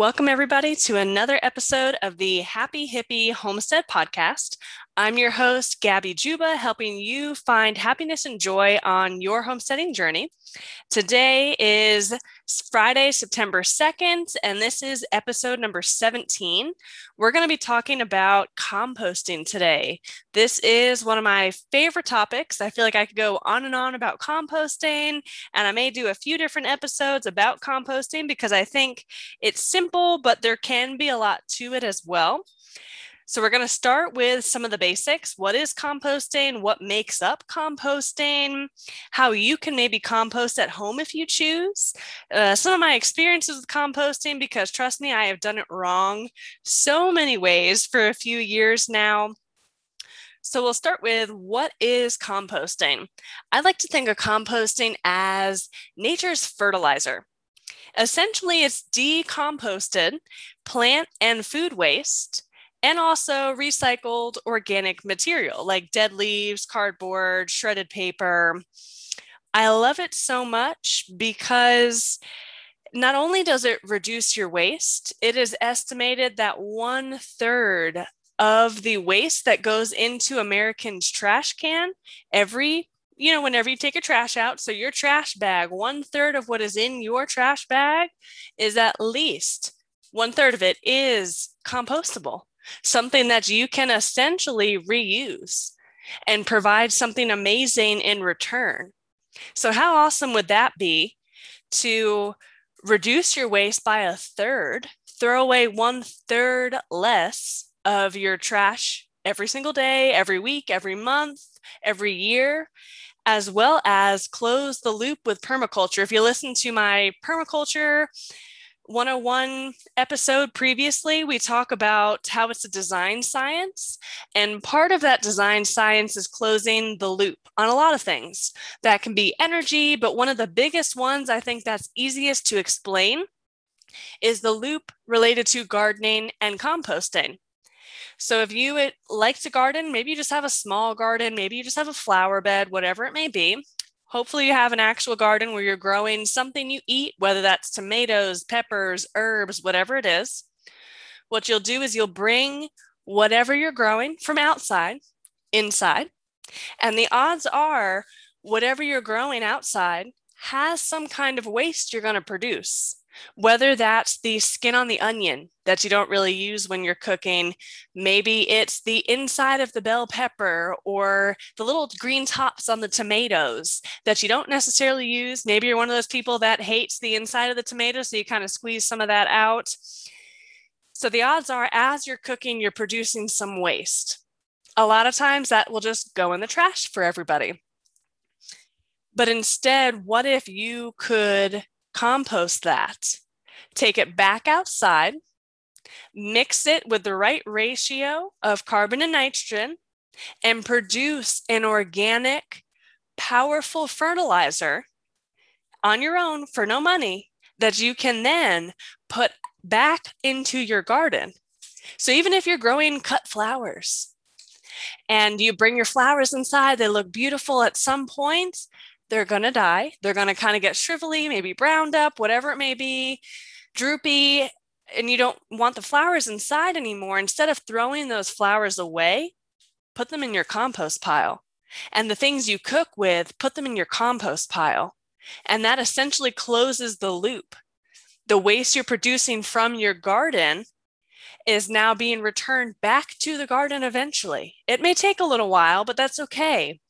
Welcome, everybody, to another episode of the Happy Hippie Homestead Podcast. I'm your host, Gabby Juba, helping you find happiness and joy on your homesteading journey. Today is Friday, September 2nd, and this is episode number 17. We're going to be talking about composting today. This is one of my favorite topics. I feel like I could go on and on about composting, and I may do a few different episodes about composting because I think it's simple, but there can be a lot to it as well. So we're going to start with some of the basics. What is composting? What makes up composting? How you can maybe compost at home if you choose. Uh, some of my experiences with composting, because trust me, I have done it wrong so many ways for a few years now. So we'll start with what is composting? I like to think of composting as nature's fertilizer. Essentially, it's decomposted plant and food waste and also recycled organic material like dead leaves, cardboard, shredded paper. I love it so much because not only does it reduce your waste, it is estimated that one third of the waste that goes into Americans' trash can every, you know, whenever you take a trash out. So your trash bag, one third of what is in your trash bag is at least one third of it is compostable something that you can essentially reuse and provide something amazing in return. So, how awesome would that be to reduce your waste by a third, throw away one third less of your trash every single day, every week, every month, every year, as well as close the loop with permaculture. If you listen to my permaculture 101 episode previously, we talk about how it's a design science. And part of that design science is closing the loop on a lot of things. That can be energy, but one of the biggest ones I think that's easiest to explain is the loop related to gardening and composting. So if you would like to garden, maybe you just have a small garden, maybe you just have a flower bed, whatever it may be, Hopefully, you have an actual garden where you're growing something you eat, whether that's tomatoes, peppers, herbs, whatever it is. What you'll do is you'll bring whatever you're growing from outside inside. And the odds are, whatever you're growing outside has some kind of waste you're going to produce whether that's the skin on the onion that you don't really use when you're cooking, maybe it's the inside of the bell pepper or the little green tops on the tomatoes that you don't necessarily use. Maybe you're one of those people that hates the inside of the tomato, so you kind of squeeze some of that out. So the odds are, as you're cooking, you're producing some waste. A lot of times that will just go in the trash for everybody. But instead, what if you could compost that, take it back outside, mix it with the right ratio of carbon and nitrogen, and produce an organic, powerful fertilizer on your own for no money that you can then put back into your garden. So even if you're growing cut flowers and you bring your flowers inside, they look beautiful at some point, they're going to die. They're going to kind of get shrivelly, maybe browned up, whatever it may be, droopy, and you don't want the flowers inside anymore. Instead of throwing those flowers away, put them in your compost pile. And the things you cook with, put them in your compost pile. And that essentially closes the loop. The waste you're producing from your garden is now being returned back to the garden eventually. It may take a little while, but that's okay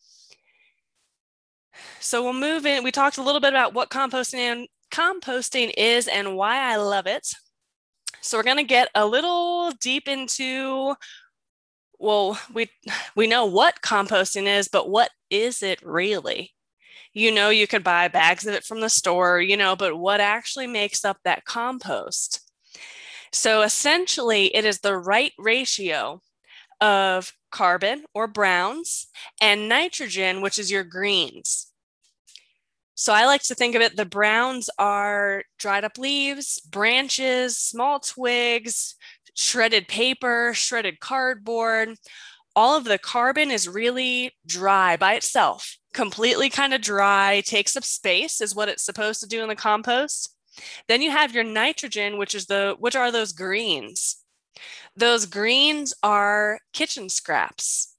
so we'll move in. We talked a little bit about what composting and composting is and why I love it. So we're going to get a little deep into well, we we know what composting is, but what is it really? You know, you could buy bags of it from the store, you know, but what actually makes up that compost? So essentially, it is the right ratio of carbon or browns and nitrogen, which is your greens. So I like to think of it the browns are dried up leaves, branches, small twigs, shredded paper, shredded cardboard. All of the carbon is really dry by itself, completely kind of dry, takes up space, is what it's supposed to do in the compost. Then you have your nitrogen, which is the which are those greens. Those greens are kitchen scraps.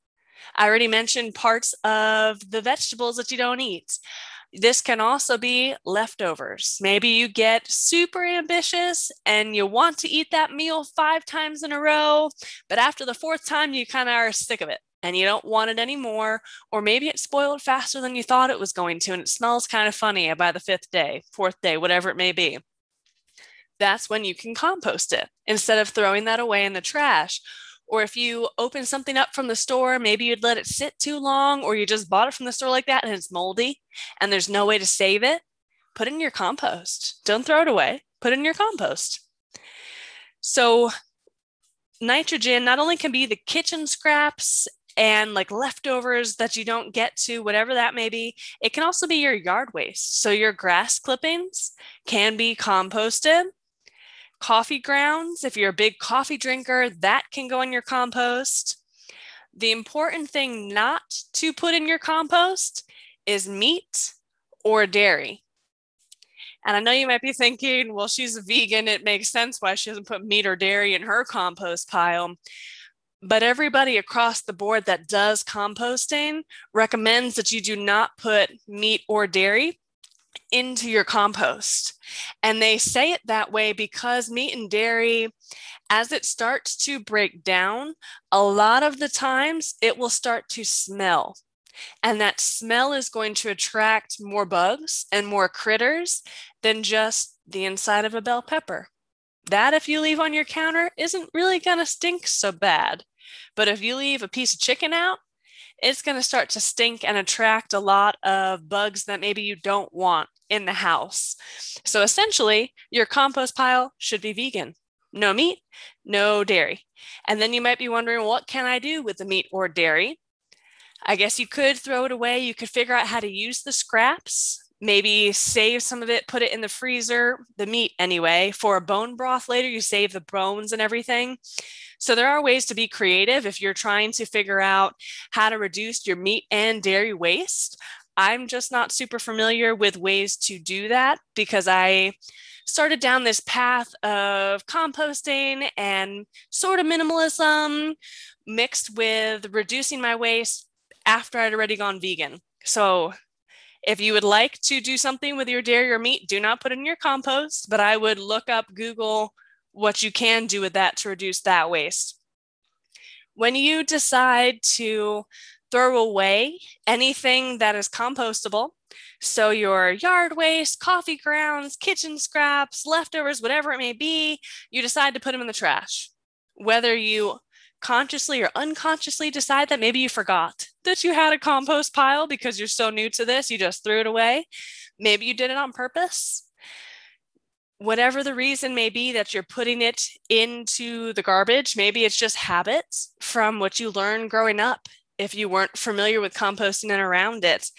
I already mentioned parts of the vegetables that you don't eat. This can also be leftovers. Maybe you get super ambitious and you want to eat that meal five times in a row, but after the fourth time, you kind of are sick of it and you don't want it anymore. Or maybe it spoiled faster than you thought it was going to and it smells kind of funny by the fifth day, fourth day, whatever it may be. That's when you can compost it instead of throwing that away in the trash or if you open something up from the store, maybe you'd let it sit too long, or you just bought it from the store like that and it's moldy and there's no way to save it, put it in your compost. Don't throw it away, put it in your compost. So, nitrogen not only can be the kitchen scraps and like leftovers that you don't get to, whatever that may be, it can also be your yard waste. So, your grass clippings can be composted coffee grounds. If you're a big coffee drinker, that can go in your compost. The important thing not to put in your compost is meat or dairy. And I know you might be thinking, well, she's a vegan. It makes sense why she doesn't put meat or dairy in her compost pile. But everybody across the board that does composting recommends that you do not put meat or dairy into your compost. And they say it that way because meat and dairy, as it starts to break down, a lot of the times it will start to smell. And that smell is going to attract more bugs and more critters than just the inside of a bell pepper. That, if you leave on your counter, isn't really going to stink so bad. But if you leave a piece of chicken out, it's going to start to stink and attract a lot of bugs that maybe you don't want in the house. So essentially, your compost pile should be vegan. No meat, no dairy. And then you might be wondering, what can I do with the meat or dairy? I guess you could throw it away. You could figure out how to use the scraps, maybe save some of it, put it in the freezer, the meat anyway. For a bone broth later, you save the bones and everything. So there are ways to be creative if you're trying to figure out how to reduce your meat and dairy waste. I'm just not super familiar with ways to do that because I started down this path of composting and sort of minimalism mixed with reducing my waste after I'd already gone vegan. So if you would like to do something with your dairy or meat, do not put in your compost, but I would look up Google what you can do with that to reduce that waste. When you decide to throw away anything that is compostable, so your yard waste, coffee grounds, kitchen scraps, leftovers, whatever it may be, you decide to put them in the trash. Whether you consciously or unconsciously decide that maybe you forgot that you had a compost pile because you're so new to this, you just threw it away. Maybe you did it on purpose whatever the reason may be that you're putting it into the garbage, maybe it's just habits from what you learned growing up if you weren't familiar with composting and around it.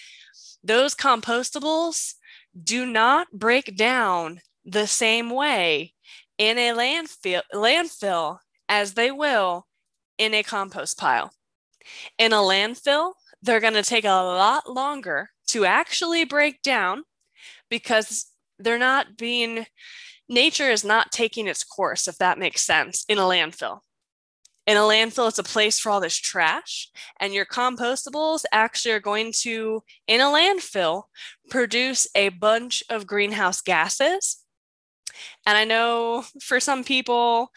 Those compostables do not break down the same way in a landfill, landfill as they will in a compost pile. In a landfill, they're going to take a lot longer to actually break down because they're not being nature is not taking its course if that makes sense in a landfill in a landfill it's a place for all this trash and your compostables actually are going to in a landfill produce a bunch of greenhouse gases and i know for some people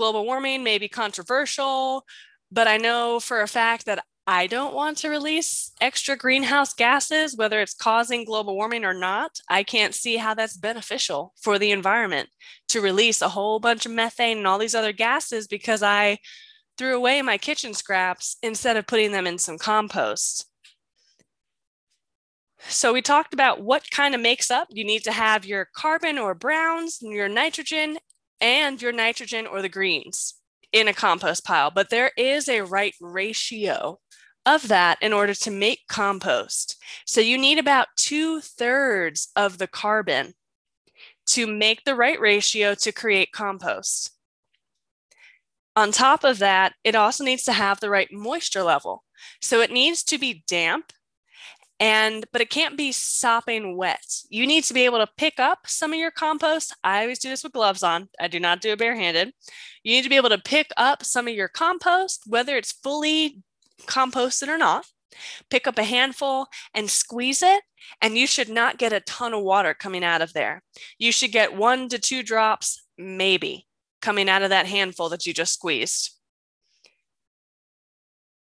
global warming may be controversial but i know for a fact that I don't want to release extra greenhouse gases, whether it's causing global warming or not. I can't see how that's beneficial for the environment to release a whole bunch of methane and all these other gases because I threw away my kitchen scraps instead of putting them in some compost. So we talked about what kind of makes up. You need to have your carbon or browns, your nitrogen, and your nitrogen or the greens in a compost pile, but there is a right ratio of that in order to make compost. So you need about two thirds of the carbon to make the right ratio to create compost. On top of that, it also needs to have the right moisture level. So it needs to be damp and but it can't be sopping wet. You need to be able to pick up some of your compost. I always do this with gloves on. I do not do it barehanded. You need to be able to pick up some of your compost, whether it's fully composted or not. Pick up a handful and squeeze it, and you should not get a ton of water coming out of there. You should get one to two drops, maybe, coming out of that handful that you just squeezed.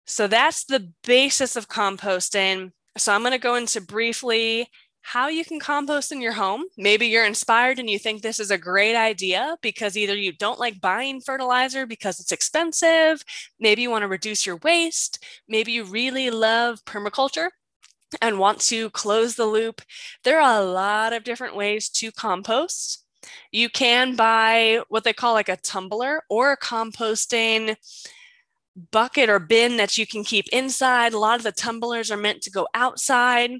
So that's the basis of composting. So I'm going to go into briefly how you can compost in your home. Maybe you're inspired and you think this is a great idea because either you don't like buying fertilizer because it's expensive, maybe you want to reduce your waste, maybe you really love permaculture and want to close the loop. There are a lot of different ways to compost. You can buy what they call like a tumbler or a composting bucket or bin that you can keep inside. A lot of the tumblers are meant to go outside.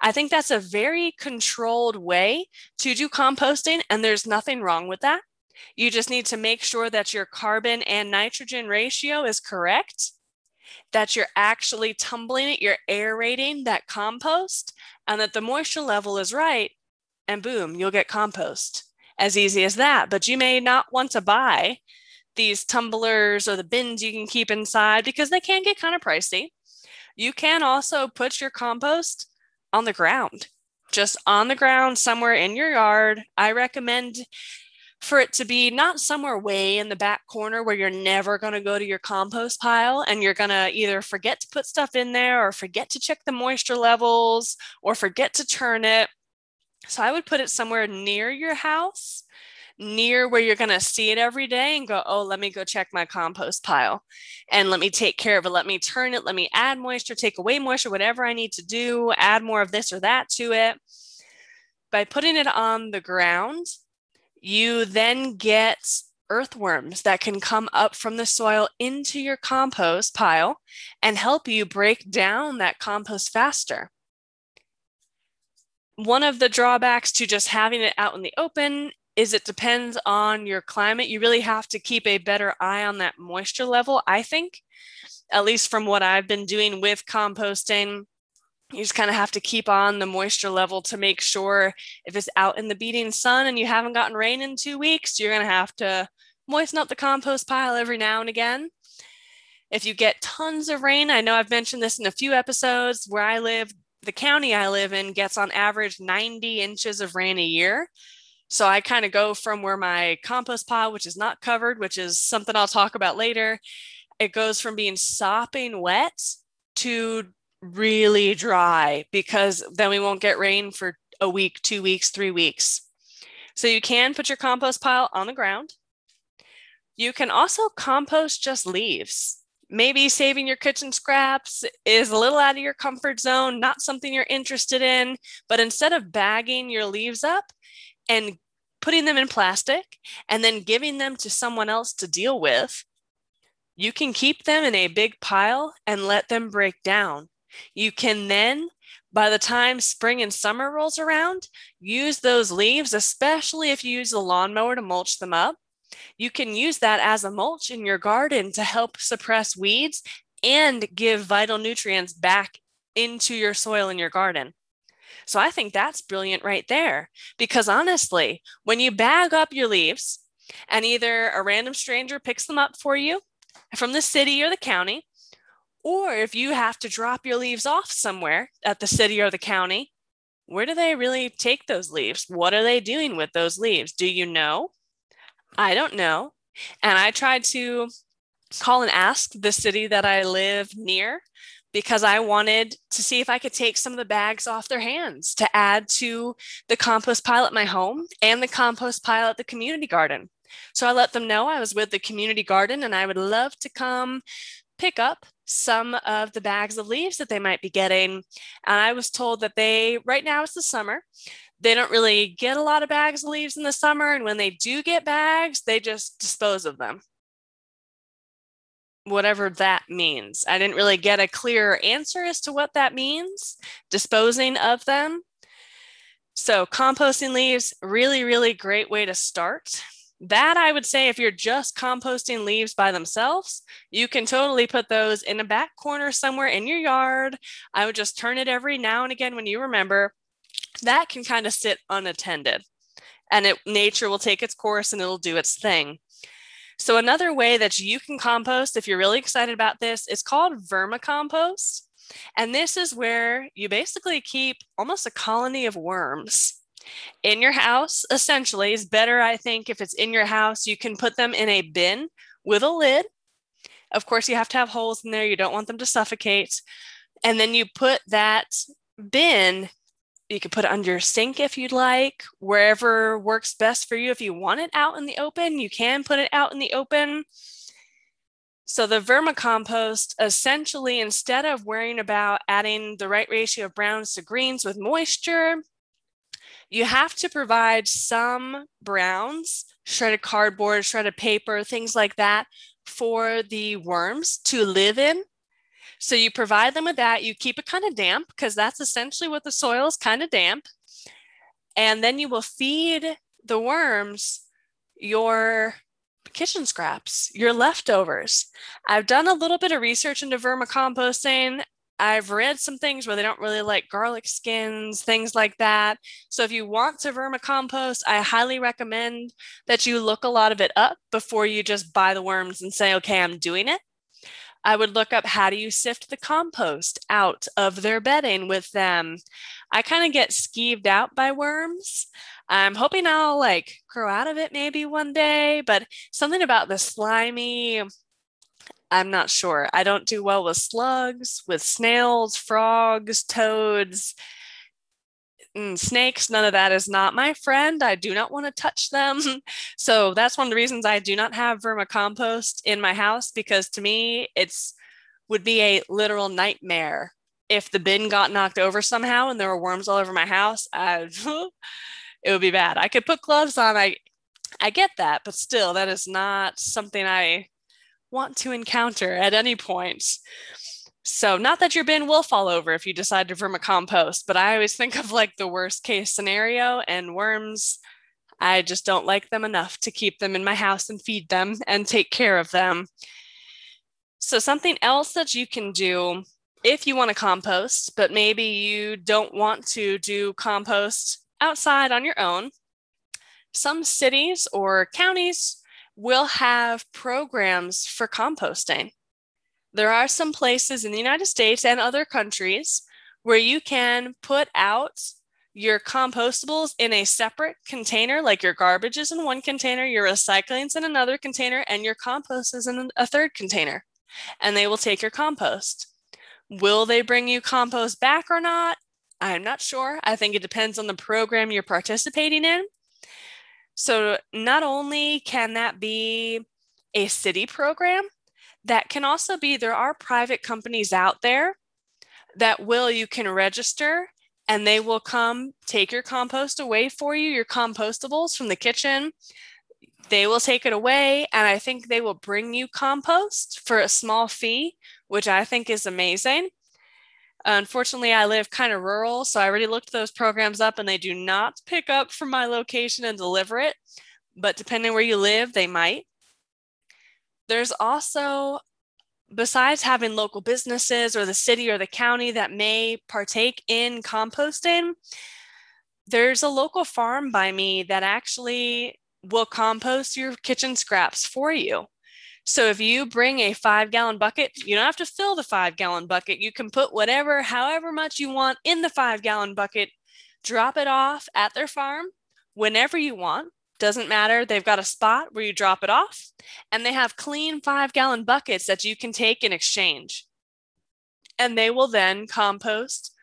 I think that's a very controlled way to do composting, and there's nothing wrong with that. You just need to make sure that your carbon and nitrogen ratio is correct, that you're actually tumbling it, you're aerating that compost, and that the moisture level is right, and boom, you'll get compost. As easy as that. But you may not want to buy these tumblers or the bins you can keep inside because they can get kind of pricey. You can also put your compost on the ground, just on the ground somewhere in your yard. I recommend for it to be not somewhere way in the back corner where you're never going to go to your compost pile and you're going to either forget to put stuff in there or forget to check the moisture levels or forget to turn it. So I would put it somewhere near your house near where you're going to see it every day and go, oh, let me go check my compost pile and let me take care of it. Let me turn it. Let me add moisture, take away moisture, whatever I need to do, add more of this or that to it. By putting it on the ground, you then get earthworms that can come up from the soil into your compost pile and help you break down that compost faster. One of the drawbacks to just having it out in the open is it depends on your climate. You really have to keep a better eye on that moisture level, I think, at least from what I've been doing with composting. You just kind of have to keep on the moisture level to make sure if it's out in the beating sun and you haven't gotten rain in two weeks, you're going to have to moisten up the compost pile every now and again. If you get tons of rain, I know I've mentioned this in a few episodes where I live, the county I live in gets on average 90 inches of rain a year. So I kind of go from where my compost pile, which is not covered, which is something I'll talk about later, it goes from being sopping wet to really dry because then we won't get rain for a week, two weeks, three weeks. So you can put your compost pile on the ground. You can also compost just leaves. Maybe saving your kitchen scraps is a little out of your comfort zone, not something you're interested in. But instead of bagging your leaves up, and putting them in plastic and then giving them to someone else to deal with, you can keep them in a big pile and let them break down. You can then, by the time spring and summer rolls around, use those leaves, especially if you use the lawnmower to mulch them up. You can use that as a mulch in your garden to help suppress weeds and give vital nutrients back into your soil in your garden. So I think that's brilliant right there. Because honestly, when you bag up your leaves and either a random stranger picks them up for you from the city or the county, or if you have to drop your leaves off somewhere at the city or the county, where do they really take those leaves? What are they doing with those leaves? Do you know? I don't know. And I tried to call and ask the city that I live near because I wanted to see if I could take some of the bags off their hands to add to the compost pile at my home and the compost pile at the community garden. So I let them know I was with the community garden and I would love to come pick up some of the bags of leaves that they might be getting. And I was told that they, right now it's the summer, they don't really get a lot of bags of leaves in the summer. And when they do get bags, they just dispose of them whatever that means. I didn't really get a clear answer as to what that means, disposing of them. So, composting leaves, really, really great way to start. that I would say if you're just composting leaves by themselves, you can totally put those in a back corner somewhere in your yard. I would just turn it every now and again when you remember. That can kind of sit unattended and it nature will take its course and it'll do its thing. So another way that you can compost if you're really excited about this is called vermicompost. And this is where you basically keep almost a colony of worms in your house, essentially, is better, I think, if it's in your house. You can put them in a bin with a lid. Of course, you have to have holes in there. You don't want them to suffocate. And then you put that bin, you can put it under your sink if you'd like, wherever works best for you. If you want it out in the open, you can put it out in the open. So the vermicompost essentially, instead of worrying about adding the right ratio of browns to greens with moisture, you have to provide some browns, shredded cardboard, shredded paper, things like that for the worms to live in. So you provide them with that. You keep it kind of damp because that's essentially what the soil is kind of damp. And then you will feed the worms your kitchen scraps, your leftovers. I've done a little bit of research into vermicomposting. I've read some things where they don't really like garlic skins, things like that. So if you want to vermicompost, I highly recommend that you look a lot of it up before you just buy the worms and say, okay, I'm doing it. I would look up how do you sift the compost out of their bedding with them. I kind of get skeeved out by worms. I'm hoping I'll like grow out of it maybe one day, but something about the slimy, I'm not sure. I don't do well with slugs, with snails, frogs, toads, mm, snakes. None of that is not my friend. I do not want to touch them. so that's one of the reasons I do not have vermicompost in my house because to me it's would be a literal nightmare if the bin got knocked over somehow and there were worms all over my house. I, it would be bad. I could put gloves on. I I get that, but still, that is not something I want to encounter at any point. So, not that your bin will fall over if you decide to vermicompost, but I always think of like the worst case scenario and worms. I just don't like them enough to keep them in my house and feed them and take care of them. So, something else that you can do if you want to compost, but maybe you don't want to do compost outside on your own, some cities or counties will have programs for composting. There are some places in the United States and other countries where you can put out your compostables in a separate container, like your garbage is in one container, your recycling's in another container, and your compost is in a third container. And they will take your compost. Will they bring you compost back or not? I'm not sure. I think it depends on the program you're participating in. So, not only can that be a city program, that can also be there are private companies out there that will, you can register and they will come take your compost away for you, your compostables from the kitchen. They will take it away, and I think they will bring you compost for a small fee, which I think is amazing. Unfortunately, I live kind of rural, so I already looked those programs up and they do not pick up from my location and deliver it. But depending where you live, they might. There's also, besides having local businesses or the city or the county that may partake in composting, there's a local farm by me that actually will compost your kitchen scraps for you. So if you bring a five gallon bucket, you don't have to fill the five gallon bucket. You can put whatever, however much you want in the five gallon bucket, drop it off at their farm whenever you want. Doesn't matter. They've got a spot where you drop it off, and they have clean five gallon buckets that you can take in exchange. And they will then compost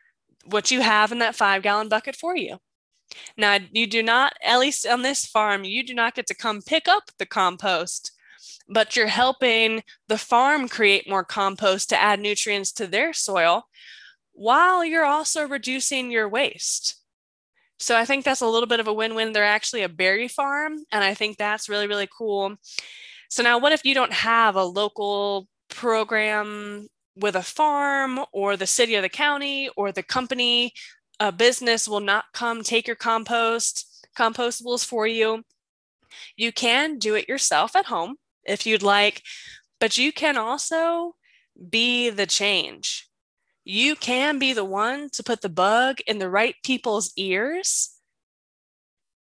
what you have in that five gallon bucket for you. Now, you do not, at least on this farm, you do not get to come pick up the compost but you're helping the farm create more compost to add nutrients to their soil while you're also reducing your waste. So I think that's a little bit of a win win. They're actually a berry farm, and I think that's really, really cool. So now, what if you don't have a local program with a farm or the city or the county or the company? A business will not come take your compost, compostables for you You can do it yourself at home if you'd like, but you can also be the change. You can be the one to put the bug in the right people's ears.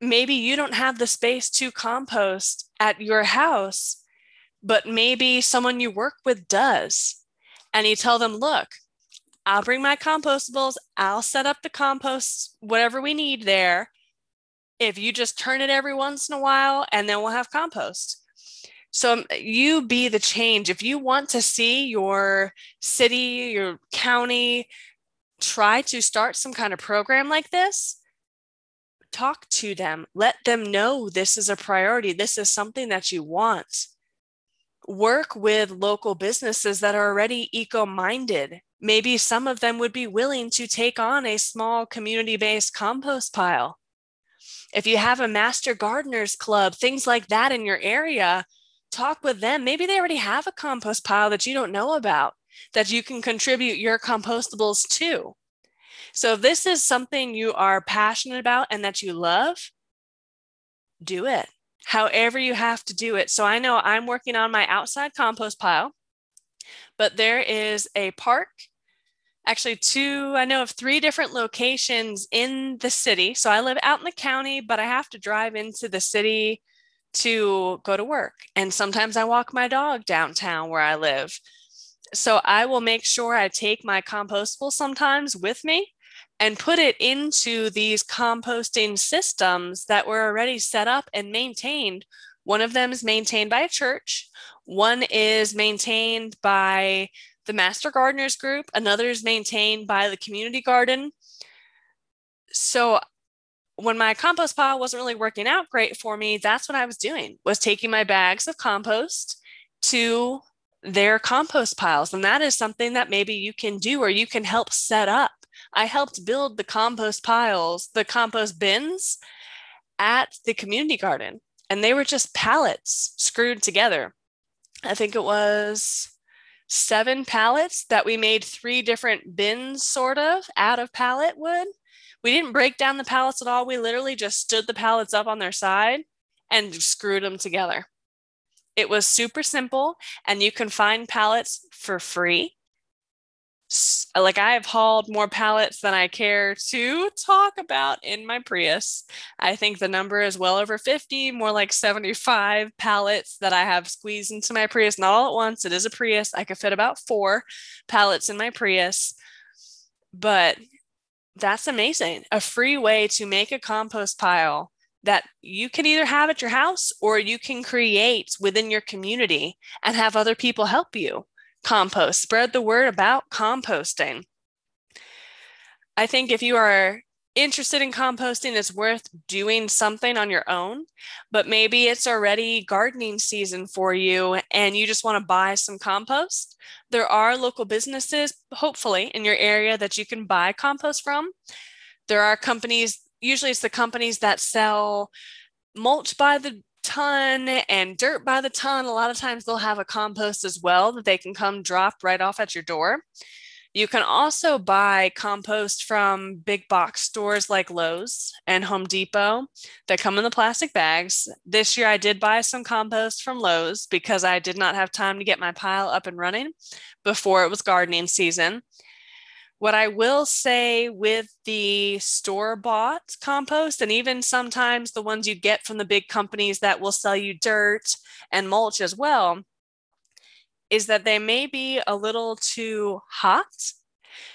Maybe you don't have the space to compost at your house, but maybe someone you work with does. And you tell them, look, I'll bring my compostables, I'll set up the compost, whatever we need there. If you just turn it every once in a while, and then we'll have compost. So um, you be the change. If you want to see your city, your county try to start some kind of program like this, talk to them. Let them know this is a priority. This is something that you want. Work with local businesses that are already eco minded. Maybe some of them would be willing to take on a small community based compost pile. If you have a master gardeners club, things like that in your area, talk with them. Maybe they already have a compost pile that you don't know about that you can contribute your compostables to. So, if this is something you are passionate about and that you love, do it however you have to do it. So, I know I'm working on my outside compost pile, but there is a park, actually, two, I know of three different locations in the city. So, I live out in the county, but I have to drive into the city to go to work. And sometimes I walk my dog downtown where I live. So I will make sure I take my compostable sometimes with me and put it into these composting systems that were already set up and maintained. One of them is maintained by a church, one is maintained by the Master Gardeners Group, another is maintained by the community garden. So when my compost pile wasn't really working out great for me, that's what I was doing was taking my bags of compost to their compost piles. And that is something that maybe you can do or you can help set up. I helped build the compost piles, the compost bins at the community garden, and they were just pallets screwed together. I think it was seven pallets that we made three different bins, sort of, out of pallet wood we didn't break down the pallets at all. We literally just stood the pallets up on their side and screwed them together. It was super simple, and you can find pallets for free. Like I have hauled more pallets than I care to talk about in my Prius. I think the number is well over 50, more like 75 pallets that I have squeezed into my Prius, not all at once. It is a Prius. I could fit about four pallets in my Prius. But that's amazing. A free way to make a compost pile that you can either have at your house or you can create within your community and have other people help you compost. Spread the word about composting. I think if you are interested in composting, it's worth doing something on your own, but maybe it's already gardening season for you and you just want to buy some compost. There are local businesses, hopefully, in your area that you can buy compost from. There are companies, usually it's the companies that sell mulch by the ton and dirt by the ton. A lot of times they'll have a compost as well that they can come drop right off at your door. You can also buy compost from big box stores like Lowe's and Home Depot that come in the plastic bags. This year, I did buy some compost from Lowe's because I did not have time to get my pile up and running before it was gardening season. What I will say with the store bought compost, and even sometimes the ones you get from the big companies that will sell you dirt and mulch as well, is that they may be a little too hot.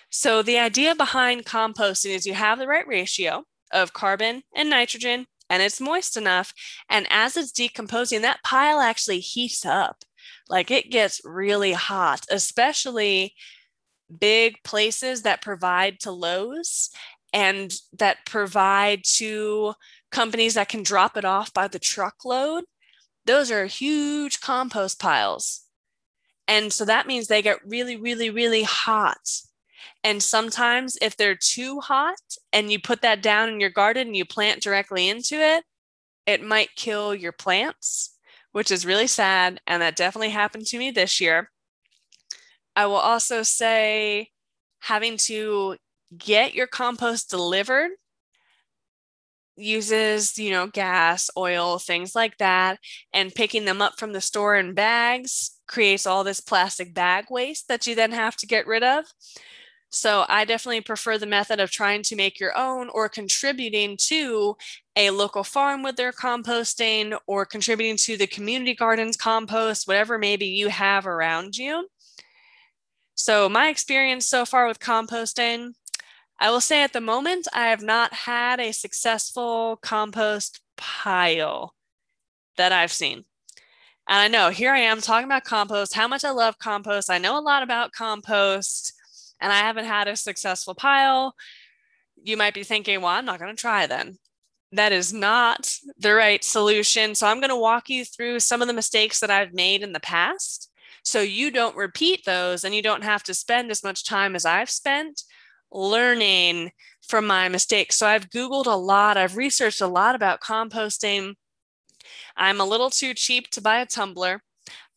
So, the idea behind composting is you have the right ratio of carbon and nitrogen, and it's moist enough. And as it's decomposing, that pile actually heats up. Like it gets really hot, especially big places that provide to Lowe's and that provide to companies that can drop it off by the truckload. Those are huge compost piles. And so that means they get really, really, really hot. And sometimes if they're too hot and you put that down in your garden and you plant directly into it, it might kill your plants, which is really sad. And that definitely happened to me this year. I will also say having to get your compost delivered uses, you know, gas, oil, things like that, and picking them up from the store in bags creates all this plastic bag waste that you then have to get rid of. So I definitely prefer the method of trying to make your own or contributing to a local farm with their composting or contributing to the community gardens compost, whatever maybe you have around you. So my experience so far with composting, I will say at the moment, I have not had a successful compost pile that I've seen. And I know here I am talking about compost, how much I love compost. I know a lot about compost, and I haven't had a successful pile. You might be thinking, well, I'm not going to try then. That is not the right solution. So I'm going to walk you through some of the mistakes that I've made in the past so you don't repeat those and you don't have to spend as much time as I've spent learning from my mistakes. So I've Googled a lot, I've researched a lot about composting. I'm a little too cheap to buy a tumbler.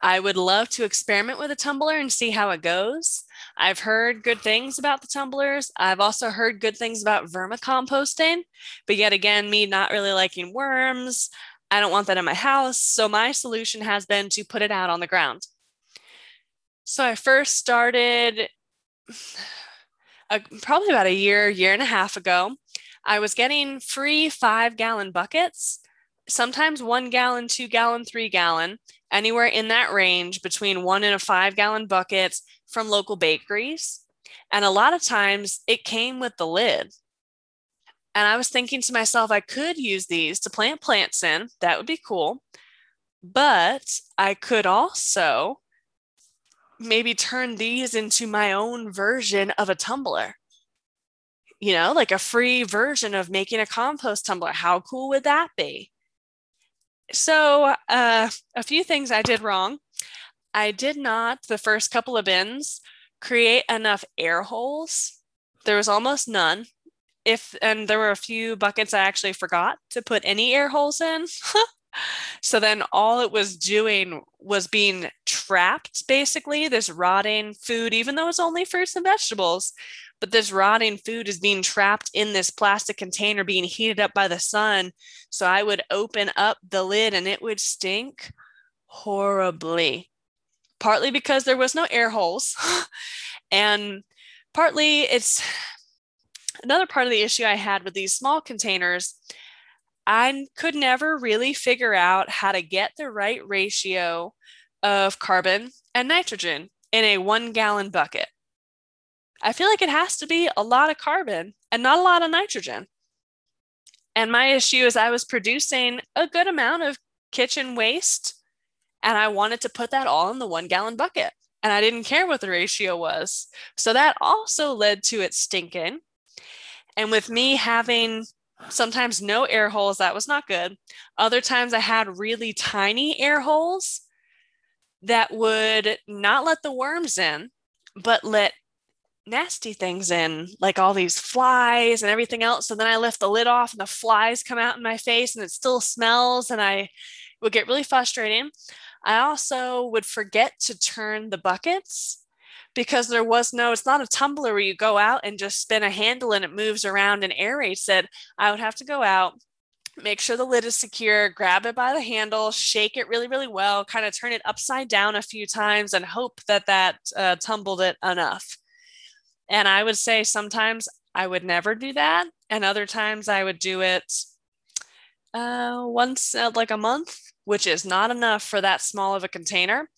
I would love to experiment with a tumbler and see how it goes. I've heard good things about the tumblers. I've also heard good things about vermicomposting, but yet again, me not really liking worms. I don't want that in my house. So my solution has been to put it out on the ground. So I first started uh, probably about a year, year and a half ago. I was getting free five gallon buckets, sometimes one gallon, two gallon, three gallon, anywhere in that range between one and a five gallon buckets from local bakeries. And a lot of times it came with the lid. And I was thinking to myself, I could use these to plant plants in. That would be cool. But I could also maybe turn these into my own version of a tumbler. You know, like a free version of making a compost tumbler. How cool would that be? So, uh, a few things I did wrong. I did not, the first couple of bins, create enough air holes. There was almost none. If and there were a few buckets I actually forgot to put any air holes in. So then all it was doing was being trapped, basically, this rotting food, even though it's only fruits and vegetables. But this rotting food is being trapped in this plastic container, being heated up by the sun. So I would open up the lid and it would stink horribly. Partly because there was no air holes, and partly it's another part of the issue I had with these small containers I could never really figure out how to get the right ratio of carbon and nitrogen in a one gallon bucket. I feel like it has to be a lot of carbon and not a lot of nitrogen. And my issue is I was producing a good amount of kitchen waste and I wanted to put that all in the one gallon bucket. And I didn't care what the ratio was. So that also led to it stinking. And with me having sometimes no air holes. That was not good. Other times I had really tiny air holes that would not let the worms in, but let nasty things in, like all these flies and everything else. So then I lift the lid off and the flies come out in my face and it still smells and I would get really frustrating. I also would forget to turn the buckets because there was no, it's not a tumbler where you go out and just spin a handle and it moves around and aerates it. I would have to go out, make sure the lid is secure, grab it by the handle, shake it really, really well, kind of turn it upside down a few times and hope that that uh, tumbled it enough. And I would say sometimes I would never do that. And other times I would do it uh, once uh, like a month, which is not enough for that small of a container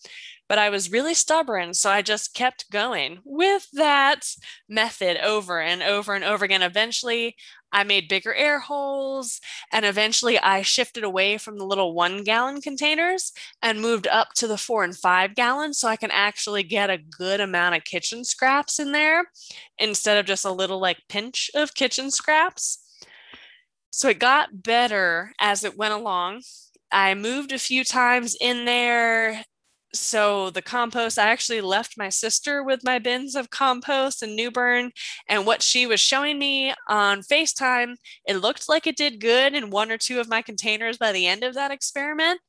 but I was really stubborn. So I just kept going with that method over and over and over again. Eventually, I made bigger air holes, and eventually, I shifted away from the little one gallon containers and moved up to the four and five gallons so I can actually get a good amount of kitchen scraps in there instead of just a little like pinch of kitchen scraps. So it got better as it went along. I moved a few times in there so the compost i actually left my sister with my bins of compost in new bern and what she was showing me on facetime it looked like it did good in one or two of my containers by the end of that experiment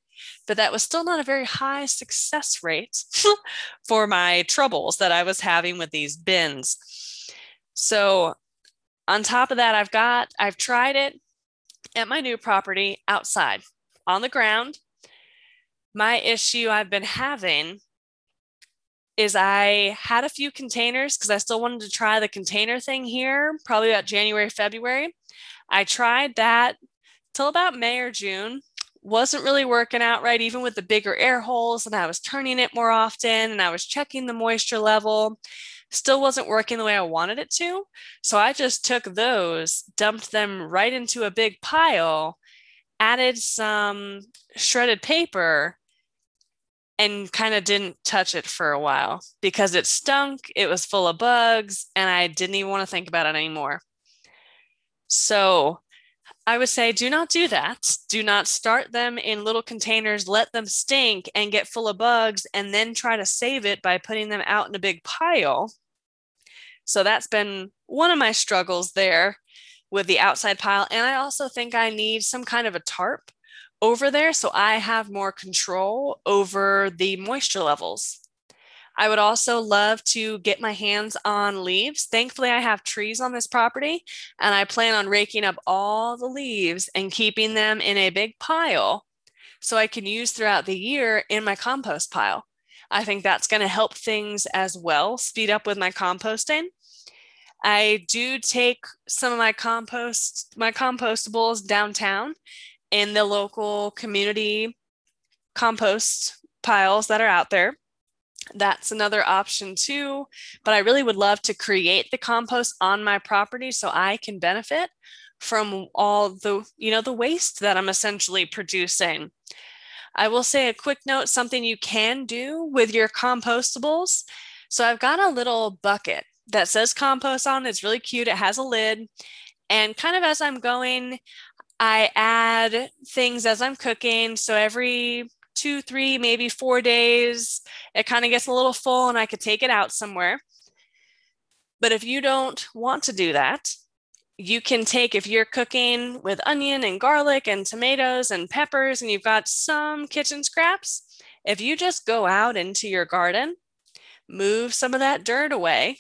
but that was still not a very high success rate for my troubles that i was having with these bins so on top of that i've got i've tried it at my new property outside on the ground. My issue I've been having is I had a few containers because I still wanted to try the container thing here, probably about January, February. I tried that till about May or June. Wasn't really working out right, even with the bigger air holes, and I was turning it more often and I was checking the moisture level. Still wasn't working the way I wanted it to. So I just took those, dumped them right into a big pile, added some shredded paper, and kind of didn't touch it for a while because it stunk, it was full of bugs, and I didn't even want to think about it anymore. So I would say do not do that. Do not start them in little containers, let them stink and get full of bugs, and then try to save it by putting them out in a big pile. So that's been one of my struggles there with the outside pile. And I also think I need some kind of a tarp over there so I have more control over the moisture levels. I would also love to get my hands on leaves. Thankfully, I have trees on this property and I plan on raking up all the leaves and keeping them in a big pile so I can use throughout the year in my compost pile. I think that's going to help things as well, speed up with my composting. I do take some of my compost my compostables downtown in the local community compost piles that are out there that's another option too. But I really would love to create the compost on my property so I can benefit from all the, you know, the waste that I'm essentially producing. I will say a quick note something you can do with your compostables. So I've got a little bucket that says compost on it. It's really cute. It has a lid. And kind of as I'm going, I add things as I'm cooking. So every two, three, maybe four days, it kind of gets a little full and I could take it out somewhere. But if you don't want to do that, you can take, if you're cooking with onion and garlic and tomatoes and peppers, and you've got some kitchen scraps, if you just go out into your garden, move some of that dirt away,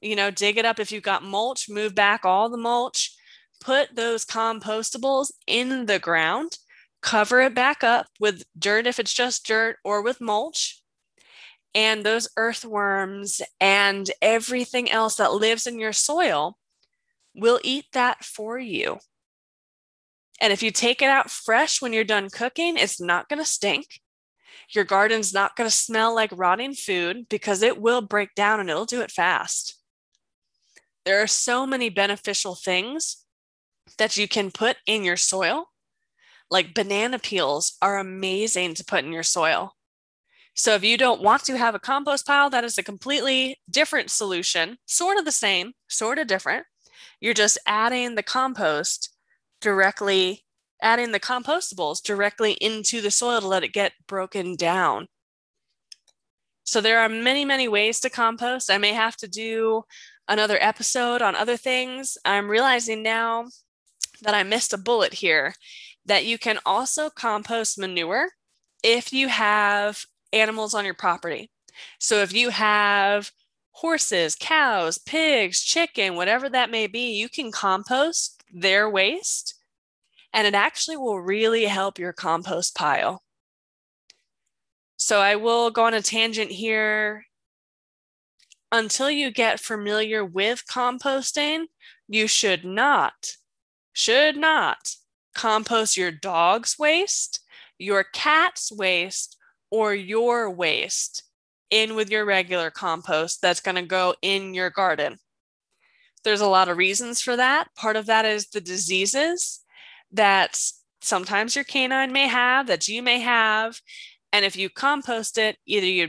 you know, dig it up. If you've got mulch, move back all the mulch, put those compostables in the ground cover it back up with dirt if it's just dirt or with mulch. And those earthworms and everything else that lives in your soil will eat that for you. And if you take it out fresh when you're done cooking, it's not going to stink. Your garden's not going to smell like rotting food because it will break down and it'll do it fast. There are so many beneficial things that you can put in your soil like banana peels are amazing to put in your soil. So if you don't want to have a compost pile, that is a completely different solution, sort of the same, sort of different. You're just adding the compost directly, adding the compostables directly into the soil to let it get broken down. So there are many, many ways to compost. I may have to do another episode on other things. I'm realizing now that I missed a bullet here that you can also compost manure if you have animals on your property. So if you have horses, cows, pigs, chicken, whatever that may be, you can compost their waste and it actually will really help your compost pile. So I will go on a tangent here. Until you get familiar with composting, you should not, should not compost your dog's waste, your cat's waste, or your waste in with your regular compost that's going to go in your garden. There's a lot of reasons for that. Part of that is the diseases that sometimes your canine may have, that you may have. And if you compost it, either you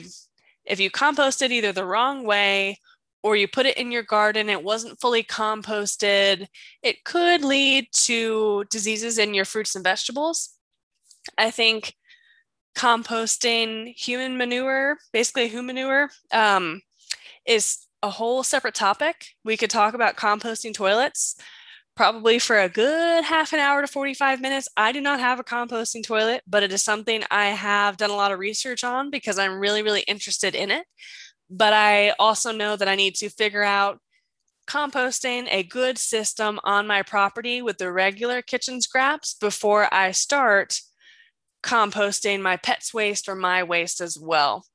if you compost it either the wrong way or you put it in your garden, it wasn't fully composted, it could lead to diseases in your fruits and vegetables. I think composting human manure, basically human manure, um, is a whole separate topic. We could talk about composting toilets probably for a good half an hour to 45 minutes. I do not have a composting toilet, but it is something I have done a lot of research on because I'm really, really interested in it. But I also know that I need to figure out composting a good system on my property with the regular kitchen scraps before I start composting my pet's waste or my waste as well.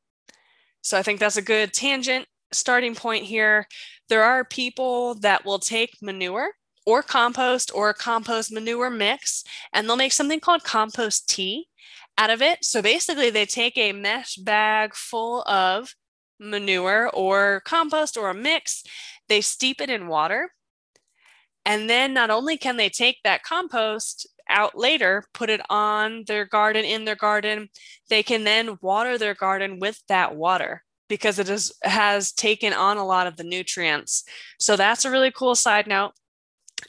So I think that's a good tangent starting point here. There are people that will take manure or compost or compost manure mix and they'll make something called compost tea out of it. So basically, they take a mesh bag full of manure or compost or a mix, they steep it in water. And then not only can they take that compost out later, put it on their garden, in their garden, they can then water their garden with that water because it is, has taken on a lot of the nutrients. So that's a really cool side note.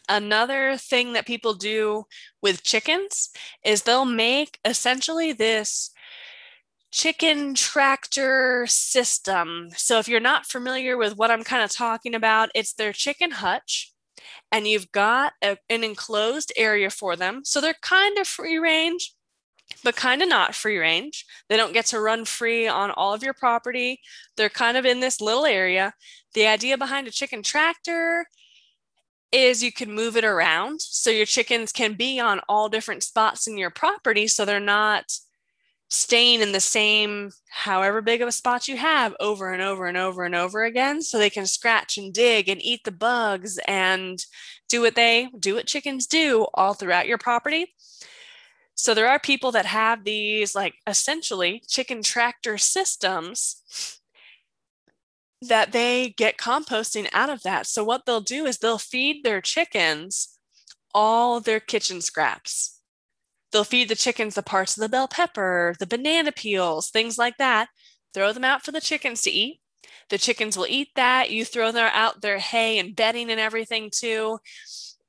Another thing that people do with chickens is they'll make essentially this chicken tractor system. So if you're not familiar with what I'm kind of talking about, it's their chicken hutch and you've got a, an enclosed area for them. So they're kind of free range, but kind of not free range. They don't get to run free on all of your property. They're kind of in this little area. The idea behind a chicken tractor is you can move it around so your chickens can be on all different spots in your property so they're not staying in the same however big of a spot you have over and over and over and over again so they can scratch and dig and eat the bugs and do what they do what chickens do all throughout your property so there are people that have these like essentially chicken tractor systems that they get composting out of that. So what they'll do is they'll feed their chickens all their kitchen scraps. They'll feed the chickens the parts of the bell pepper, the banana peels, things like that. Throw them out for the chickens to eat. The chickens will eat that. You throw them out their hay and bedding and everything too.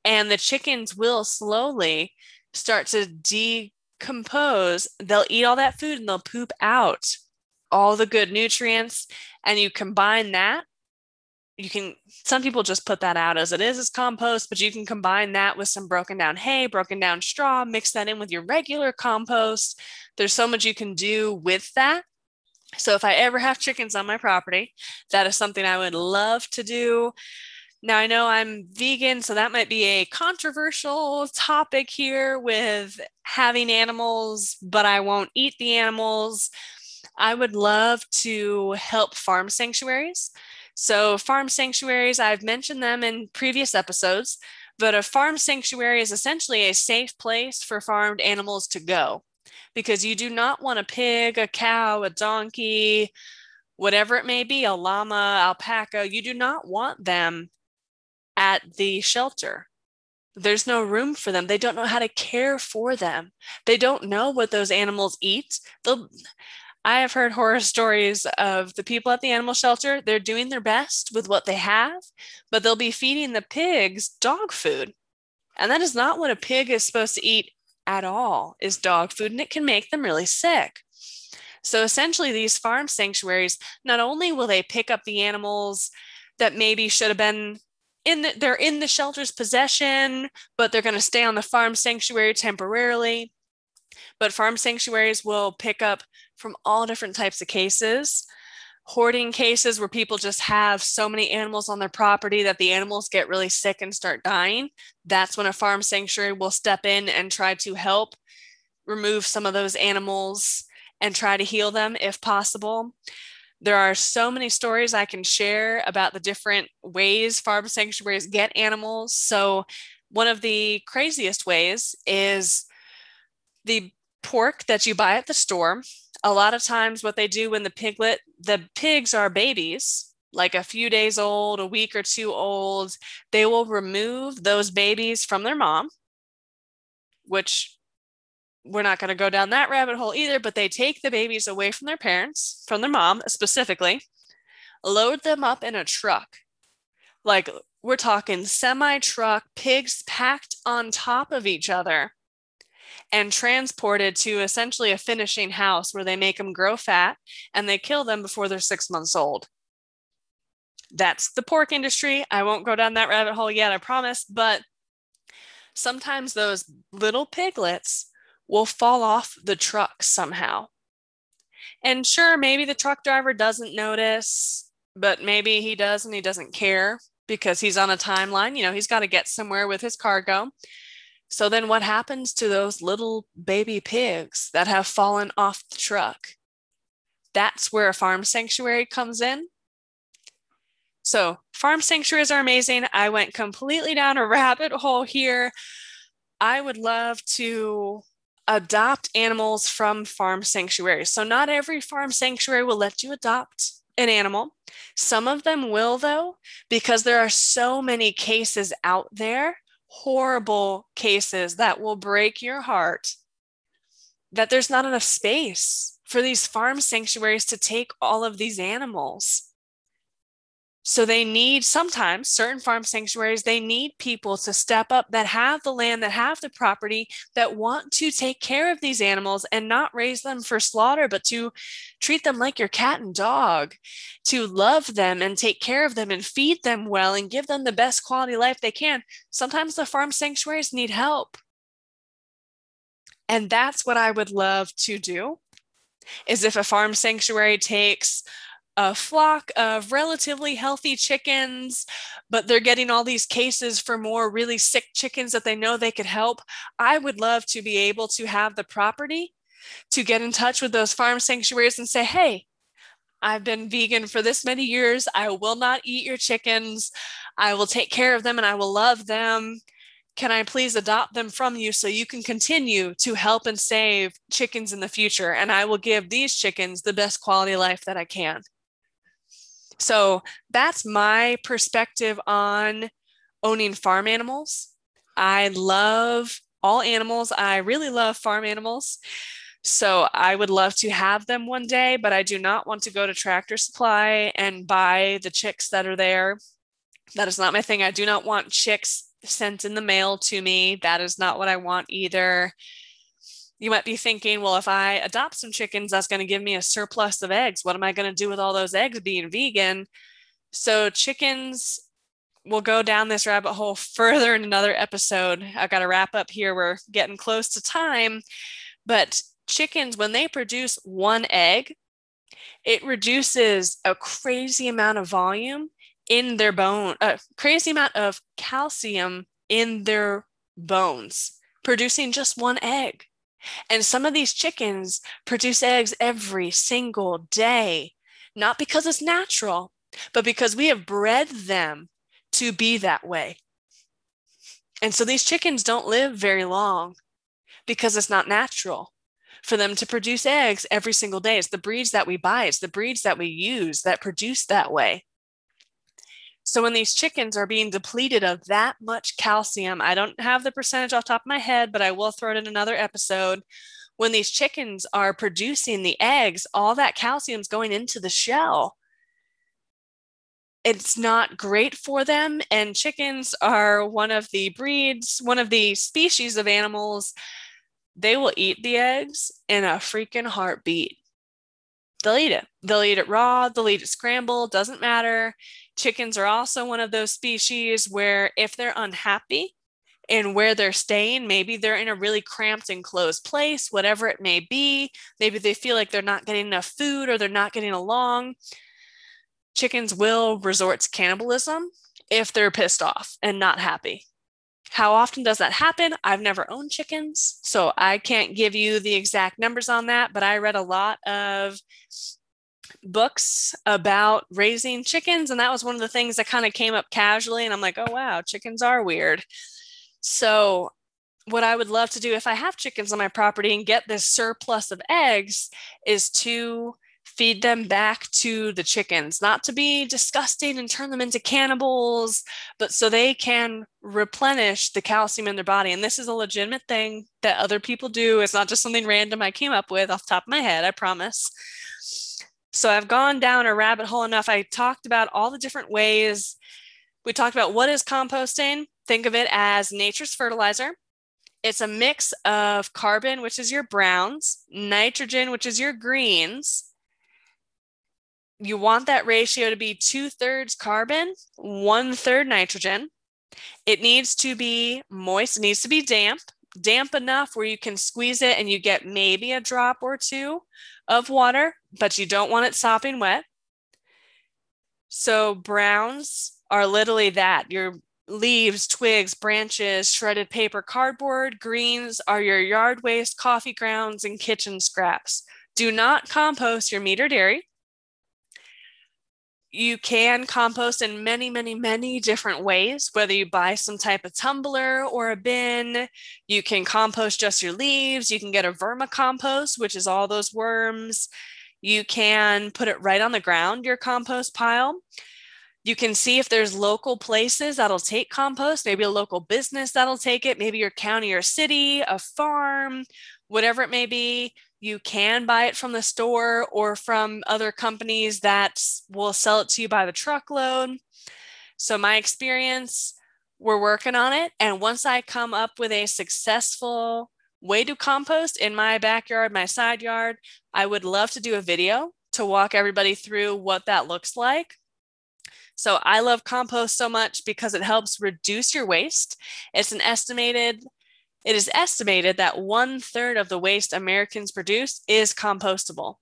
And the chickens will slowly start to decompose. They'll eat all that food and they'll poop out all the good nutrients and you combine that you can some people just put that out as it is as compost but you can combine that with some broken down hay broken down straw mix that in with your regular compost. There's so much you can do with that. So if i ever have chickens on my property that is something i would love to do. Now i know i'm vegan so that might be a controversial topic here with having animals but i won't eat the animals. I would love to help farm sanctuaries. So, farm sanctuaries, I've mentioned them in previous episodes, but a farm sanctuary is essentially a safe place for farmed animals to go because you do not want a pig, a cow, a donkey, whatever it may be, a llama, alpaca, you do not want them at the shelter. There's no room for them. They don't know how to care for them. They don't know what those animals eat. They'll I have heard horror stories of the people at the animal shelter. They're doing their best with what they have, but they'll be feeding the pigs dog food. And that is not what a pig is supposed to eat at all, is dog food, and it can make them really sick. So essentially, these farm sanctuaries, not only will they pick up the animals that maybe should have been in the, they're in the shelter's possession, but they're going to stay on the farm sanctuary temporarily. But farm sanctuaries will pick up from all different types of cases. Hoarding cases where people just have so many animals on their property that the animals get really sick and start dying. That's when a farm sanctuary will step in and try to help remove some of those animals and try to heal them if possible. There are so many stories I can share about the different ways farm sanctuaries get animals. So, one of the craziest ways is the pork that you buy at the store a lot of times what they do when the piglet the pigs are babies like a few days old a week or two old they will remove those babies from their mom which we're not going to go down that rabbit hole either but they take the babies away from their parents from their mom specifically load them up in a truck. Like we're talking semi truck pigs packed on top of each other and transported to essentially a finishing house where they make them grow fat and they kill them before they're six months old. That's the pork industry. I won't go down that rabbit hole yet, I promise. But sometimes those little piglets will fall off the truck somehow. And sure, maybe the truck driver doesn't notice, but maybe he does and he doesn't care. because he's on a timeline. You know, he's got to get somewhere with his cargo. So then what happens to those little baby pigs that have fallen off the truck? That's where a farm sanctuary comes in. So, farm sanctuaries are amazing. I went completely down a rabbit hole here. I would love to adopt animals from farm sanctuaries. So, not every farm sanctuary will let you adopt an animal. Some of them will, though, because there are so many cases out there, horrible cases that will break your heart, that there's not enough space for these farm sanctuaries to take all of these animals. So they need sometimes certain farm sanctuaries, they need people to step up that have the land, that have the property, that want to take care of these animals and not raise them for slaughter, but to treat them like your cat and dog, to love them and take care of them and feed them well and give them the best quality life they can. Sometimes the farm sanctuaries need help. And that's what I would love to do is if a farm sanctuary takes a flock of relatively healthy chickens, but they're getting all these cases for more really sick chickens that they know they could help. I would love to be able to have the property to get in touch with those farm sanctuaries and say, hey, I've been vegan for this many years. I will not eat your chickens. I will take care of them and I will love them. Can I please adopt them from you so you can continue to help and save chickens in the future? And I will give these chickens the best quality life that I can. So that's my perspective on owning farm animals. I love all animals. I really love farm animals. So I would love to have them one day, but I do not want to go to Tractor Supply and buy the chicks that are there. That is not my thing. I do not want chicks sent in the mail to me. That is not what I want either you might be thinking, well, if I adopt some chickens, that's going to give me a surplus of eggs. What am I going to do with all those eggs being vegan? So, chickens will go down this rabbit hole further in another episode. I've got to wrap up here. We're getting close to time. But chickens, when they produce one egg, it reduces a crazy amount of volume in their bone, a crazy amount of calcium in their bones, producing just one egg. And some of these chickens produce eggs every single day, not because it's natural, but because we have bred them to be that way. And so these chickens don't live very long because it's not natural for them to produce eggs every single day. It's the breeds that we buy, it's the breeds that we use that produce that way. So when these chickens are being depleted of that much calcium, I don't have the percentage off the top of my head, but I will throw it in another episode. When these chickens are producing the eggs, all that calcium is going into the shell. It's not great for them. And chickens are one of the breeds, one of the species of animals. They will eat the eggs in a freaking heartbeat. They'll eat it. They'll eat it raw, they'll eat it scrambled, doesn't matter Chickens are also one of those species where if they're unhappy and where they're staying, maybe they're in a really cramped and closed place, whatever it may be, maybe they feel like they're not getting enough food or they're not getting along. Chickens will resort to cannibalism if they're pissed off and not happy. How often does that happen? I've never owned chickens, so I can't give you the exact numbers on that, but I read a lot of books about raising chickens. And that was one of the things that kind of came up casually. And I'm like, oh, wow, chickens are weird. So, what I would love to do if I have chickens on my property and get this surplus of eggs is to feed them back to the chickens, not to be disgusting and turn them into cannibals, but so they can replenish the calcium in their body. And this is a legitimate thing that other people do. It's not just something random I came up with off the top of my head, I promise. So I've gone down a rabbit hole enough. I talked about all the different ways. We talked about what is composting. Think of it as nature's fertilizer. It's a mix of carbon, which is your browns, nitrogen, which is your greens. You want that ratio to be two thirds carbon, one third nitrogen. It needs to be moist, it needs to be damp, damp enough where you can squeeze it and you get maybe a drop or two of water, but you don't want it sopping wet. So browns are literally that your leaves, twigs, branches, shredded paper, cardboard. Greens are your yard waste, coffee grounds, and kitchen scraps. Do not compost your meat or dairy. You can compost in many, many, many different ways, whether you buy some type of tumbler or a bin. You can compost just your leaves. You can get a vermicompost, which is all those worms. You can put it right on the ground, your compost pile. You can see if there's local places that'll take compost, maybe a local business that'll take it, maybe your county or city, a farm, whatever it may be. You can buy it from the store or from other companies that will sell it to you by the truckload. So, my experience, we're working on it. And once I come up with a successful way to compost in my backyard, my side yard, I would love to do a video to walk everybody through what that looks like. So I love compost so much because it helps reduce your waste. It's an estimated, it is estimated that one third of the waste Americans produce is compostable.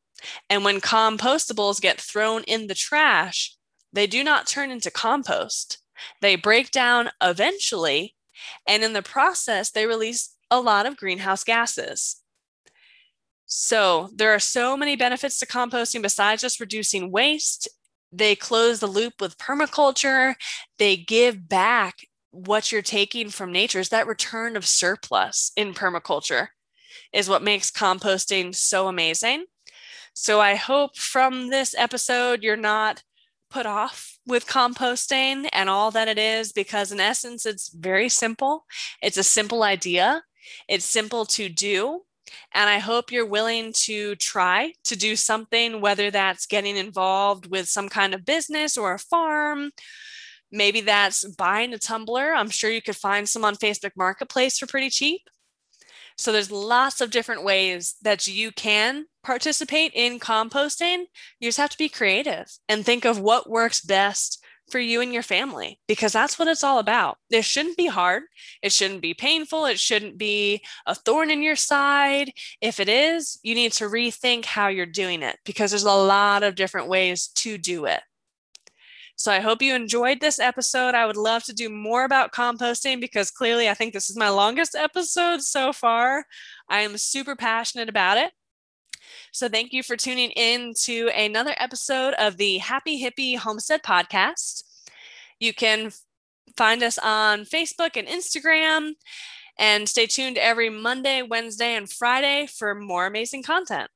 And when compostables get thrown in the trash, they do not turn into compost. They break down eventually, and in the process, they release a lot of greenhouse gases. So, there are so many benefits to composting besides just reducing waste they close the loop with permaculture. They give back what you're taking from nature is that return of surplus in permaculture is what makes composting so amazing. So I hope from this episode you're not put off with composting and all that it is because in essence it's very simple. It's a simple idea. It's simple to do and I hope you're willing to try to do something, whether that's getting involved with some kind of business or a farm. Maybe that's buying a tumbler. I'm sure you could find some on Facebook Marketplace for pretty cheap. So there's lots of different ways that you can participate in composting. You just have to be creative and think of what works best for you and your family because that's what it's all about. It shouldn't be hard. It shouldn't be painful. It shouldn't be a thorn in your side. If it is, you need to rethink how you're doing it because there's a lot of different ways to do it. So I hope you enjoyed this episode. I would love to do more about composting because clearly I think this is my longest episode so far. I am super passionate about it. So thank you for tuning in to another episode of the Happy Hippie Homestead Podcast. You can find us on Facebook and Instagram. And stay tuned every Monday, Wednesday, and Friday for more amazing content.